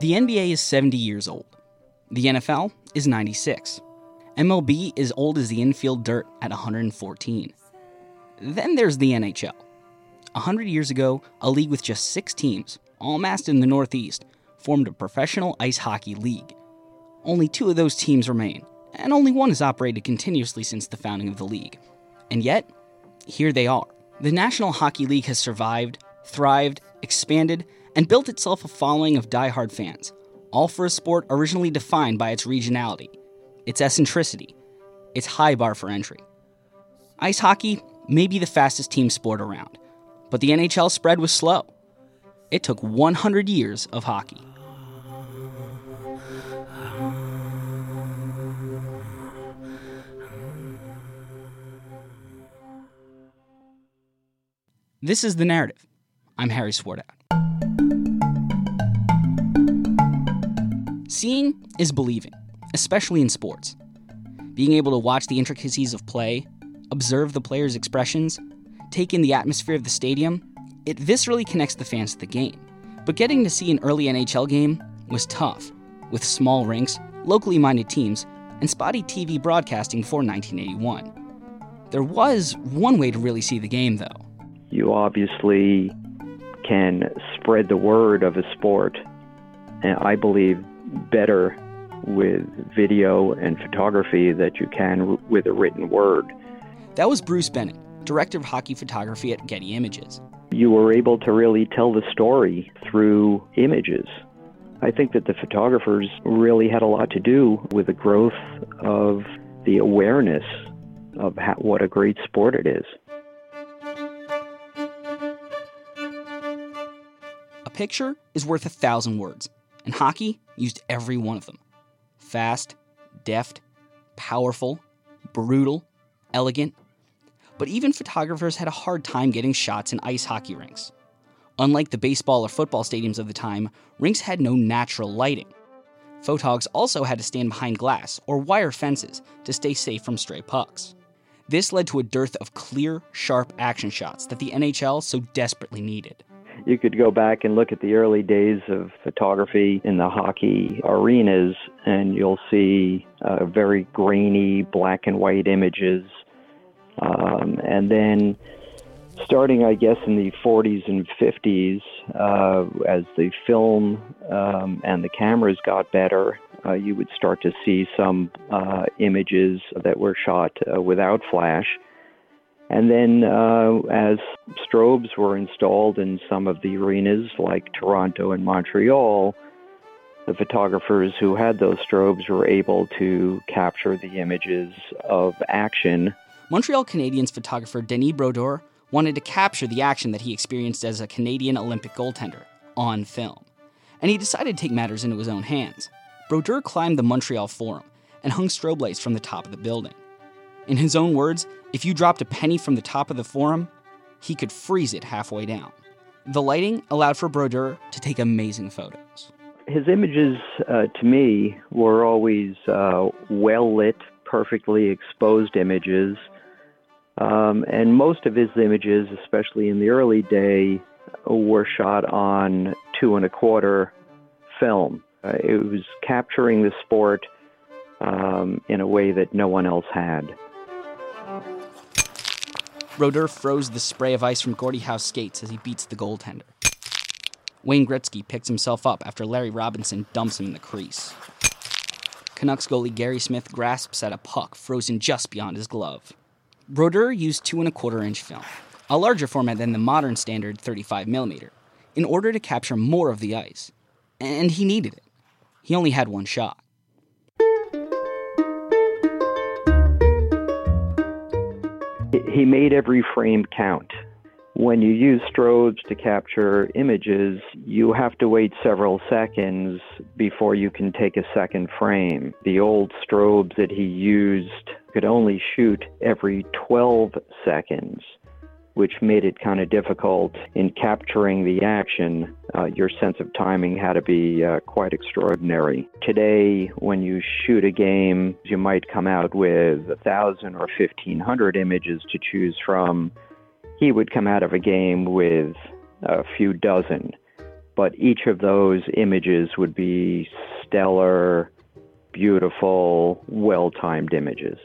The NBA is 70 years old. The NFL is 96. MLB is old as the infield dirt at 114. Then there's the NHL. A hundred years ago, a league with just six teams, all amassed in the Northeast, formed a professional ice hockey league. Only two of those teams remain, and only one has operated continuously since the founding of the league. And yet, here they are. The National Hockey League has survived, thrived, expanded, and built itself a following of die-hard fans, all for a sport originally defined by its regionality, its eccentricity, its high bar for entry. Ice hockey may be the fastest team sport around, but the NHL spread was slow. It took 100 years of hockey. This is The Narrative. I'm Harry Swartout. Seeing is believing, especially in sports. Being able to watch the intricacies of play, observe the players' expressions, take in the atmosphere of the stadium, it viscerally connects the fans to the game. But getting to see an early NHL game was tough, with small rinks, locally minded teams, and spotty TV broadcasting before 1981. There was one way to really see the game, though. You obviously can spread the word of a sport, and I believe better with video and photography that you can with a written word. That was Bruce Bennett, director of hockey photography at Getty Images. You were able to really tell the story through images. I think that the photographers really had a lot to do with the growth of the awareness of how, what a great sport it is. A picture is worth a thousand words, and hockey used every one of them. Fast, deft, powerful, brutal, elegant. But even photographers had a hard time getting shots in ice hockey rinks. Unlike the baseball or football stadiums of the time, rinks had no natural lighting. Photogs also had to stand behind glass or wire fences to stay safe from stray pucks. This led to a dearth of clear, sharp action shots that the NHL so desperately needed. You could go back and look at the early days of photography in the hockey arenas, and you'll see uh, very grainy black and white images. Um, and then, starting, I guess, in the 40s and 50s, uh, as the film um, and the cameras got better, uh, you would start to see some uh, images that were shot uh, without flash. And then, uh, as strobes were installed in some of the arenas like Toronto and Montreal, the photographers who had those strobes were able to capture the images of action. Montreal Canadiens photographer Denis Brodeur wanted to capture the action that he experienced as a Canadian Olympic goaltender on film, and he decided to take matters into his own hands. Brodeur climbed the Montreal Forum and hung strobe lights from the top of the building. In his own words, if you dropped a penny from the top of the forum, he could freeze it halfway down. The lighting allowed for Brodeur to take amazing photos. His images, uh, to me, were always uh, well lit, perfectly exposed images. Um, and most of his images, especially in the early day, were shot on two and a quarter film. Uh, it was capturing the sport um, in a way that no one else had. Brodeur froze the spray of ice from Gordie Howe's skates as he beats the goaltender. Wayne Gretzky picks himself up after Larry Robinson dumps him in the crease. Canucks goalie Gary Smith grasps at a puck frozen just beyond his glove. Brodeur used two and a quarter inch film, a larger format than the modern standard 35 millimeter, in order to capture more of the ice. And he needed it. He only had one shot. He made every frame count. When you use strobes to capture images, you have to wait several seconds before you can take a second frame. The old strobes that he used could only shoot every 12 seconds which made it kind of difficult in capturing the action. Uh, your sense of timing had to be uh, quite extraordinary. Today, when you shoot a game, you might come out with a thousand or fifteen hundred images to choose from. He would come out of a game with a few dozen. but each of those images would be stellar, beautiful, well timed images.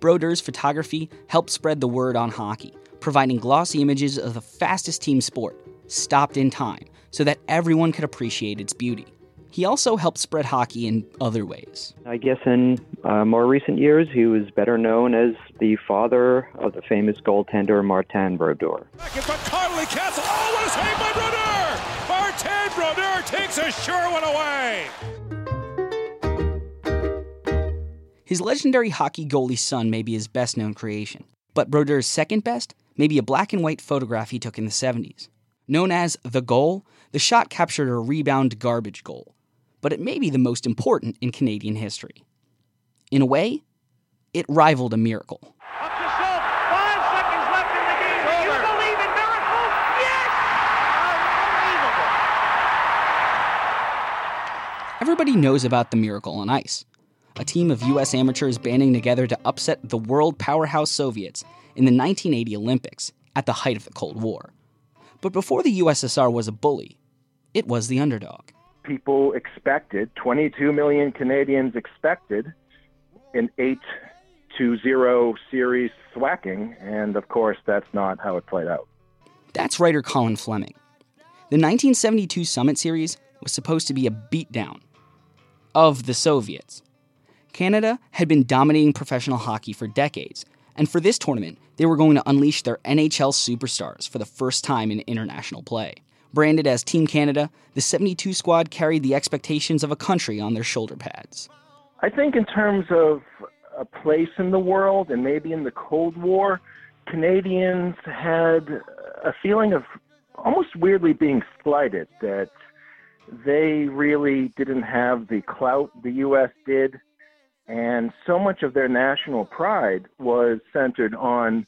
Brodeur's photography helped spread the word on hockey, providing glossy images of the fastest team sport, stopped in time, so that everyone could appreciate its beauty. He also helped spread hockey in other ways. I guess in uh, more recent years, he was better known as the father of the famous goaltender Martin Brodeur. Back in front, Connolly Castle. Oh, what a save by Brodeur! Martin Brodeur takes a sure one away. His legendary hockey goalie son may be his best known creation, but Brodeur's second best may be a black and white photograph he took in the 70s. Known as The Goal, the shot captured a rebound garbage goal but it may be the most important in Canadian history. In a way, it rivaled a miracle. Up to Schultz, five seconds left in the game. Do you believe in miracles? Yes! Unbelievable. Everybody knows about the miracle on ice. A team of U.S. amateurs banding together to upset the world powerhouse Soviets in the 1980 Olympics at the height of the Cold War. But before the USSR was a bully, it was the underdog people expected, 22 million Canadians expected an 8 to 0 series thwacking, and of course, that's not how it played out. That's writer Colin Fleming. The 1972 Summit Series was supposed to be a beatdown of the Soviets. Canada had been dominating professional hockey for decades, and for this tournament, they were going to unleash their NHL superstars for the first time in international play. Branded as Team Canada, the 72 squad carried the expectations of a country on their shoulder pads. I think, in terms of a place in the world and maybe in the Cold War, Canadians had a feeling of almost weirdly being slighted that they really didn't have the clout the U.S. did. And so much of their national pride was centered on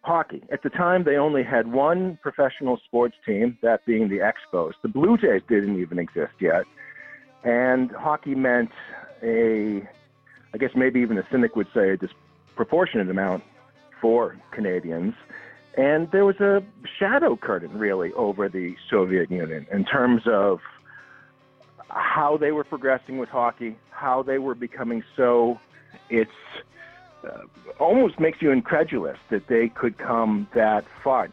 hockey. At the time, they only had one professional sports team, that being the Expos. The Blue Jays didn't even exist yet. And hockey meant a, I guess maybe even a cynic would say, a disproportionate amount for Canadians. And there was a shadow curtain, really, over the Soviet Union in terms of how they were progressing with hockey, how they were becoming so its uh, almost makes you incredulous that they could come that far.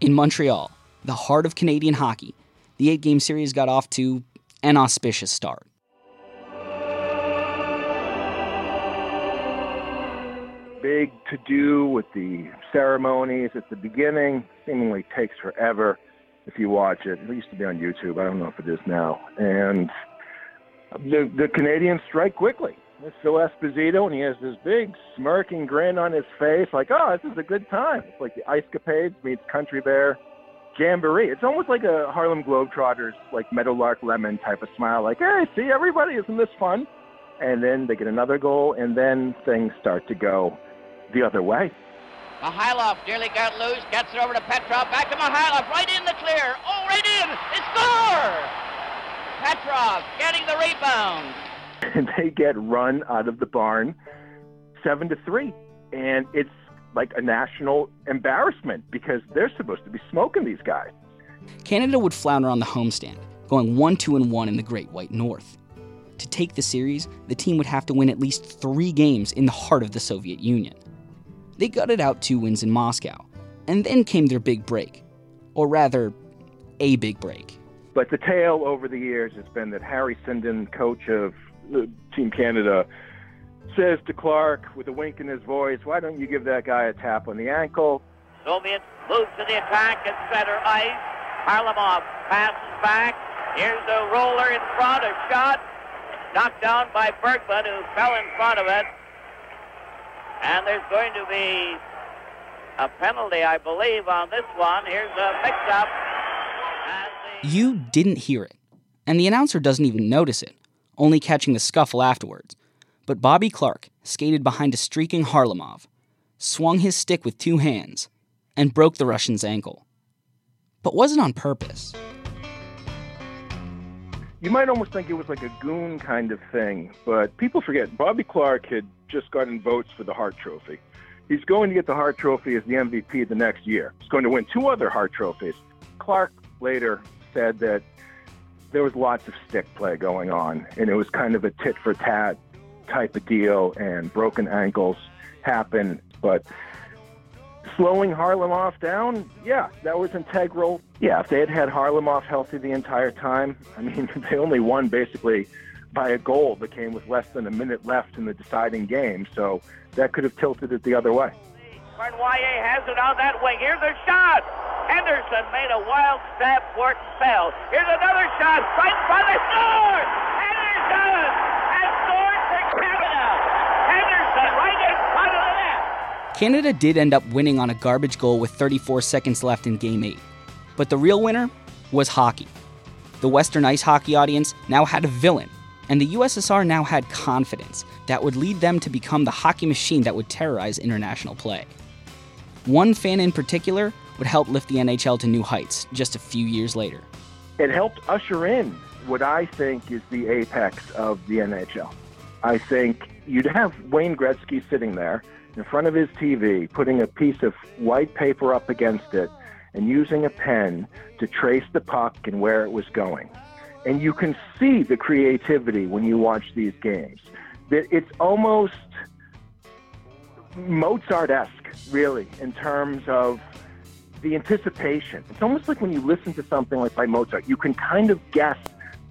In Montreal, the heart of Canadian hockey, the eight game series got off to an auspicious start. Big to do with the ceremonies at the beginning, seemingly takes forever if you watch it. It used to be on YouTube. I don't know if it is now. And the, the Canadians strike quickly. It's Phil Esposito, and he has this big smirking grin on his face, like, oh, this is a good time. It's like the Ice Capades meets Country Bear Jamboree. It's almost like a Harlem Globetrotters, like Meadowlark Lemon type of smile, like, hey, see, everybody, isn't this fun? And then they get another goal, and then things start to go the other way. Mikhailov nearly got loose, gets it over to Petrov, back to Mikhailov, right in the clear. Oh, right in! It's score! Petrov getting the rebound. and they get run out of the barn seven to three. And it's like a national embarrassment because they're supposed to be smoking these guys. Canada would flounder on the homestand, going 1 2 and 1 in the Great White North. To take the series, the team would have to win at least three games in the heart of the Soviet Union. They gutted out two wins in Moscow, and then came their big break. Or rather, a big break. But the tale over the years has been that Harry Sinden, coach of uh, Team Canada says to Clarke with a wink in his voice, why don't you give that guy a tap on the ankle? Soviets move to the attack at center ice. Harlamov passes back. Here's a roller in front, a shot knocked down by Bergman, who fell in front of it. And there's going to be a penalty, I believe, on this one. Here's a mix-up. The... You didn't hear it, and the announcer doesn't even notice it only catching the scuffle afterwards. But Bobby Clarke skated behind a streaking Harlamov, swung his stick with two hands, and broke the Russian's ankle. But was it on purpose? You might almost think it was like a goon kind of thing, but people forget Bobby Clarke had just gotten votes for the Hart Trophy. He's going to get the Hart Trophy as the MVP the next year. He's going to win two other Hart Trophies. Clarke later said that there was lots of stick play going on, and it was kind of a tit for tat type of deal, and broken ankles happen. But slowing Harlamov down, yeah, that was integral. Yeah, if they had had Harlamov healthy the entire time, I mean, they only won basically by a goal that came with less than a minute left in the deciding game, so that could have tilted it the other way. Cournoyer has it on that wing. Here's a shot. Henderson made a wild stab and fell. Here's another shot. Right front of score! Henderson has scored for Canada. Henderson right in front of the net. Canada did end up winning on a garbage goal with 34 seconds left in Game 8. But the real winner was hockey. The Western ice hockey audience now had a villain, and the USSR now had confidence that would lead them to become the hockey machine that would terrorize international play. One fan in particular would help lift the NHL to new heights just a few years later. It helped usher in what I think is the apex of the NHL. I think you'd have Wayne Gretzky sitting there in front of his TV, putting a piece of white paper up against it and using a pen to trace the puck and where it was going. And you can see the creativity when you watch these games. That it's almost Mozart-esque, really, in terms of the anticipation. It's almost like when you listen to something like by Mozart, you can kind of guess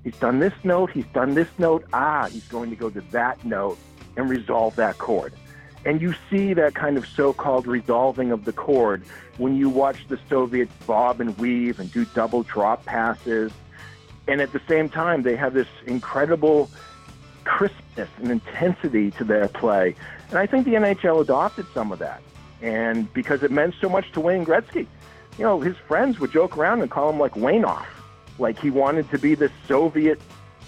he's done this note, he's done this note, ah, he's going to go to that note and resolve that chord. And you see that kind of so-called resolving of the chord when you watch the Soviets bob and weave and do double drop passes. And at the same time, they have this incredible crispness and intensity to their play. And I think the NHL adopted some of that. And because it meant so much to Wayne Gretzky, you know, his friends would joke around and call him like Wayne off, like he wanted to be this Soviet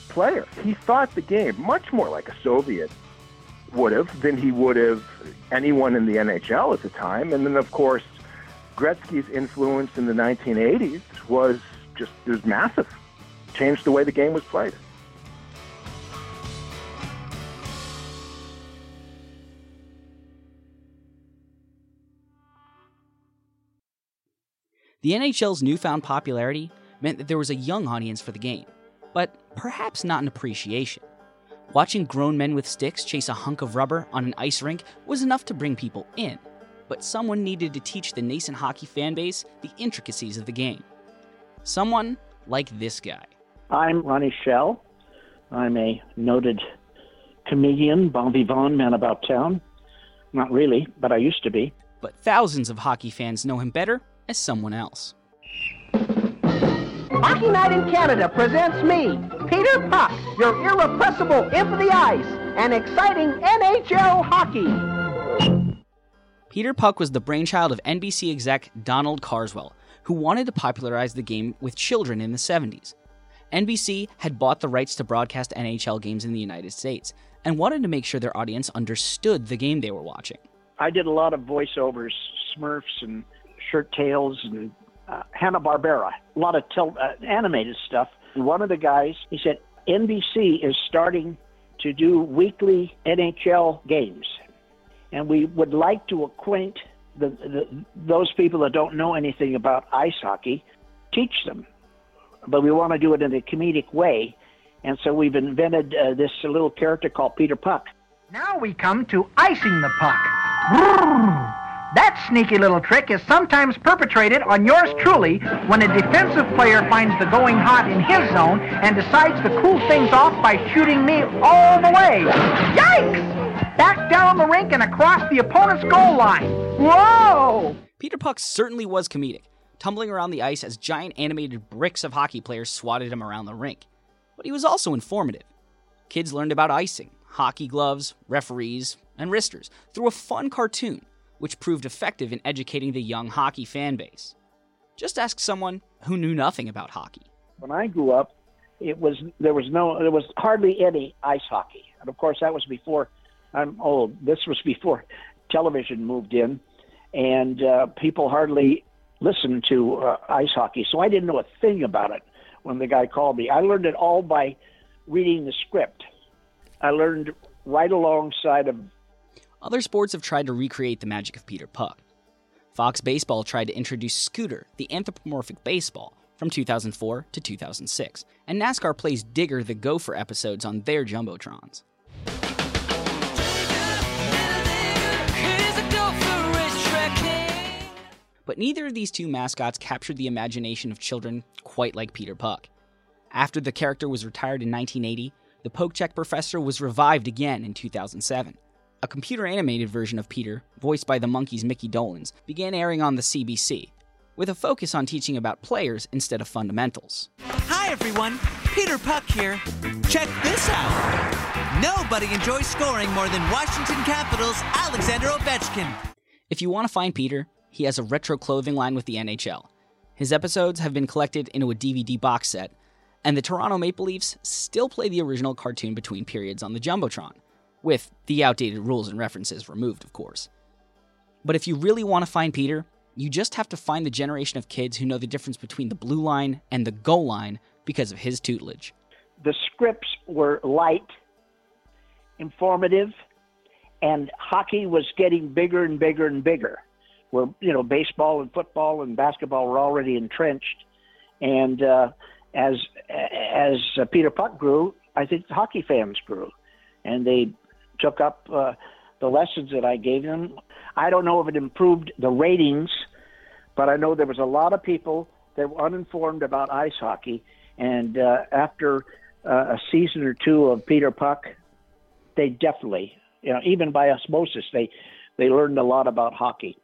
player. He thought the game much more like a Soviet would have than he would have anyone in the NHL at the time. And then, of course, Gretzky's influence in the 1980s was just it was massive. Changed the way the game was played. The NHL's newfound popularity meant that there was a young audience for the game, but perhaps not an appreciation. Watching grown men with sticks chase a hunk of rubber on an ice rink was enough to bring people in, but someone needed to teach the nascent hockey fan base the intricacies of the game. Someone like this guy. I'm Ronnie Schell. I'm a noted comedian, bon vivant, man about town. Not really, but I used to be. But thousands of hockey fans know him better as someone else. Hockey Night in Canada presents me, Peter Puck, your irrepressible imp of the ice, and exciting NHL hockey. Peter Puck was the brainchild of NBC exec Donald Carswell, who wanted to popularize the game with children in the 70s. NBC had bought the rights to broadcast NHL games in the United States and wanted to make sure their audience understood the game they were watching. I did a lot of voiceovers, Smurfs and Shirt Tales and uh, Hanna Barbera, a lot of tel- uh, animated stuff. One of the guys, he said, NBC is starting to do weekly NHL games, and we would like to acquaint the, the, those people that don't know anything about ice hockey, teach them. But we want to do it in a comedic way, and so we've invented uh, this little character called Peter Puck. Now we come to icing the puck. That sneaky little trick is sometimes perpetrated on yours truly when a defensive player finds the going hot in his zone and decides to cool things off by shooting me all the way. Yikes! Back down the rink and across the opponent's goal line. Whoa! Peter Puck certainly was comedic, tumbling around the ice as giant animated bricks of hockey players swatted him around the rink. But he was also informative. Kids learned about icing, hockey gloves, referees, and wristers through a fun cartoon which proved effective in educating the young hockey fan base. Just ask someone who knew nothing about hockey. When I grew up, it was there was no there was hardly any ice hockey, and of course that was before. I'm old. This was before television moved in, and uh, people hardly listened to uh, ice hockey. So I didn't know a thing about it when the guy called me. I learned it all by reading the script. I learned right alongside of other sports have tried to recreate the magic of Peter Puck. Fox Baseball tried to introduce Scooter, the anthropomorphic baseball, from 2004 to 2006, and NASCAR plays Digger the Gopher episodes on their Jumbotrons. But neither of these two mascots captured the imagination of children quite like Peter Puck. After the character was retired in 1980, the Poke Check Professor was revived again in 2007. A computer animated version of Peter, voiced by the Monkees' Mickey Dolenz, began airing on the CBC, with a focus on teaching about players instead of fundamentals. Hi everyone, Peter Puck here. Check this out. Nobody enjoys scoring more than Washington Capitals' Alexander Ovechkin. If you want to find Peter, he has a retro clothing line with the NHL. His episodes have been collected into a DVD box set, and the Toronto Maple Leafs still play the original cartoon between periods on the Jumbotron, with the outdated rules and references removed, of course. But if you really want to find Peter, you just have to find the generation of kids who know the difference between the blue line and the goal line because of his tutelage. The scripts were light, informative, and hockey was getting bigger and bigger and bigger. Where you know baseball and football and basketball were already entrenched, and uh, as as Peter Puck grew, I think hockey fans grew, and they took up uh, the lessons that I gave them. I don't know if it improved the ratings, but I know there was a lot of people that were uninformed about ice hockey, and uh, after uh, a season or two of Peter Puck, they definitely, you know, even by osmosis, they they learned a lot about hockey.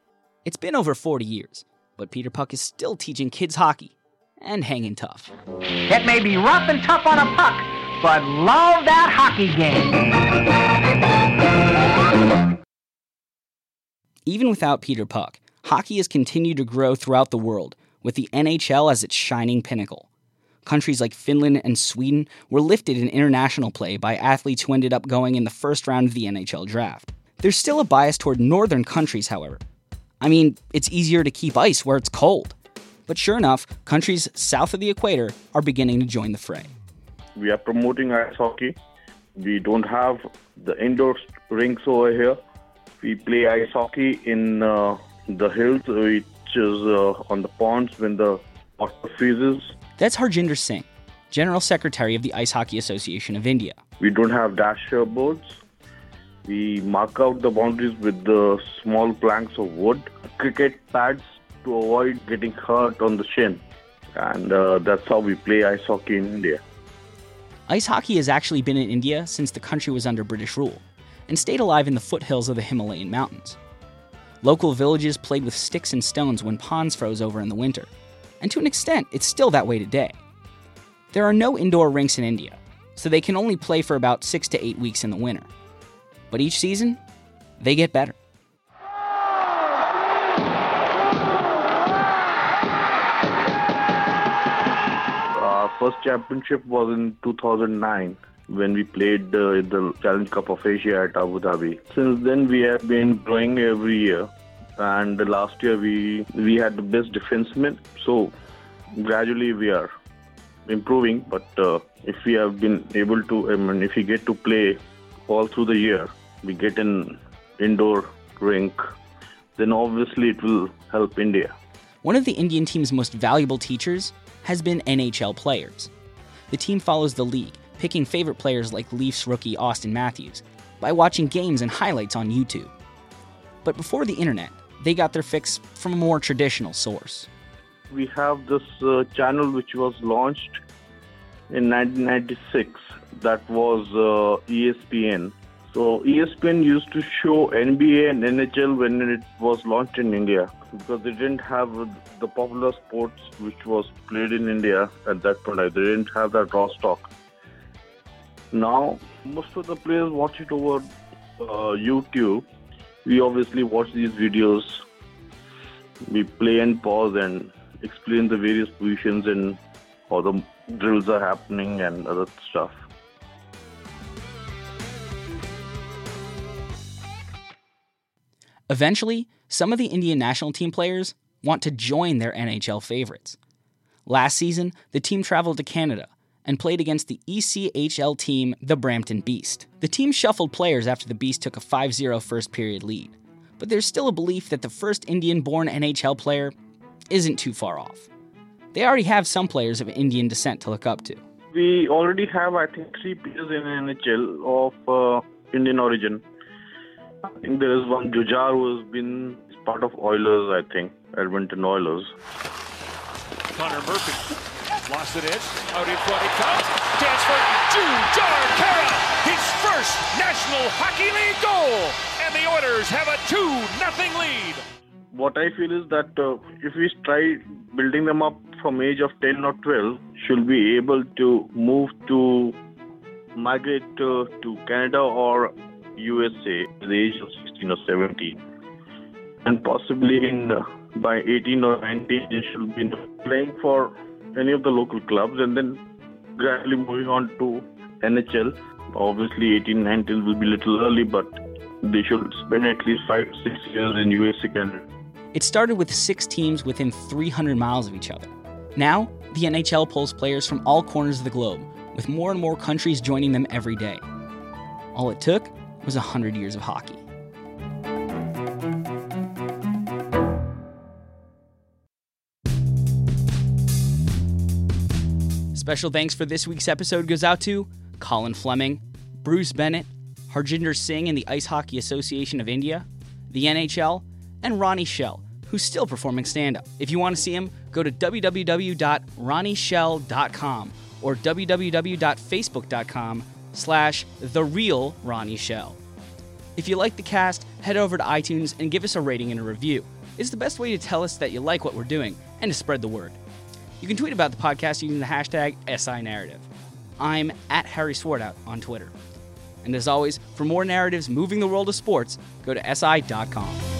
It's been over 40 years, but Peter Puck is still teaching kids hockey and hanging tough. It may be rough and tough on a puck, but love that hockey game. Even without Peter Puck, hockey has continued to grow throughout the world, with the NHL as its shining pinnacle. Countries like Finland and Sweden were lifted in international play by athletes who ended up going in the first round of the NHL draft. There's still a bias toward northern countries, however. I mean, it's easier to keep ice where it's cold. But sure enough, countries south of the equator are beginning to join the fray. We are promoting ice hockey. We don't have the indoor rinks over here. We play ice hockey in uh, the hills, which is uh, on the ponds when the water freezes. That's Harjinder Singh, General Secretary of the Ice Hockey Association of India. We don't have dasher boards. We mark out the boundaries with the small planks of wood, cricket pads to avoid getting hurt on the shin. And uh, that's how we play ice hockey in India. Ice hockey has actually been in India since the country was under British rule and stayed alive in the foothills of the Himalayan mountains. Local villages played with sticks and stones when ponds froze over in the winter, and to an extent, it's still that way today. There are no indoor rinks in India, so they can only play for about six to eight weeks in the winter. But each season, they get better. First championship was in 2009 when we played uh, the Challenge Cup of Asia at Abu Dhabi. Since then, we have been growing every year. And last year, we we had the best defenseman. So gradually, we are improving. But uh, if we have been able to, I mean, if we get to play all through the year, we get an indoor rink, then obviously it will help India. One of the Indian team's most valuable teachers has been NHL players. The team follows the league, picking favorite players like Leafs rookie Auston Matthews by watching games and highlights on YouTube. But before the internet, they got their fix from a more traditional source. We have this uh, channel which was launched in 1996 that was uh, ESPN. So ESPN used to show NBA and NHL when it was launched in India because they didn't have the popular sports which was played in India at that point. They didn't have that raw stock. Now most of the players watch it over uh, YouTube. We obviously watch these videos. We play and pause and explain the various positions and how the drills are happening and other stuff. Eventually, some of the Indian national team players want to join their NHL favorites. Last season, the team traveled to Canada and played against the ECHL team, the Brampton Beast. The team shuffled players after the Beast took a 5 0 first period lead, but there's still a belief that the first Indian born NHL player isn't too far off. they already have some players of Indian descent to look up to. We already have, I think, three players in NHL of uh, Indian origin. I think there is one Jujhar who has been part of Oilers, I think, Edmonton Oilers. Connor Murphy lost it in. Out in front it comes. Dance for Jujhar Khaira. His first National Hockey League goal. And the Oilers have a 2 0 lead. What I feel is that uh, if we try building them up from age of 10 or 12, should be able to move to migrate uh, to Canada or USA at the age of 16 or 17. And possibly in uh, by 18 or 19, they should be playing for any of the local clubs and then gradually moving on to NHL. Obviously, 18, 19 will be a little early, but they should spend at least five, six years in USA, Canada. It started with six teams within 300 miles of each other. Now, the NHL pulls players from all corners of the globe, with more and more countries joining them every day. All it took was 100 years of hockey. Special thanks for this week's episode goes out to Colin Fleming, Bruce Bennett, Harjinder Singh and the Ice Hockey Association of India, the NHL, and Ronnie Schell, who's still performing stand up. If you want to see him, go to www.ronnieshell.com or www.facebook.com slash the real Ronnie Schell. If you like the cast, head over to iTunes and give us a rating and a review. It's the best way to tell us that you like what we're doing and to spread the word. You can tweet about the podcast using the hashtag SI Narrative. I'm at Harry Swartout on Twitter. And as always, for more narratives moving the world of sports, go to SI.com.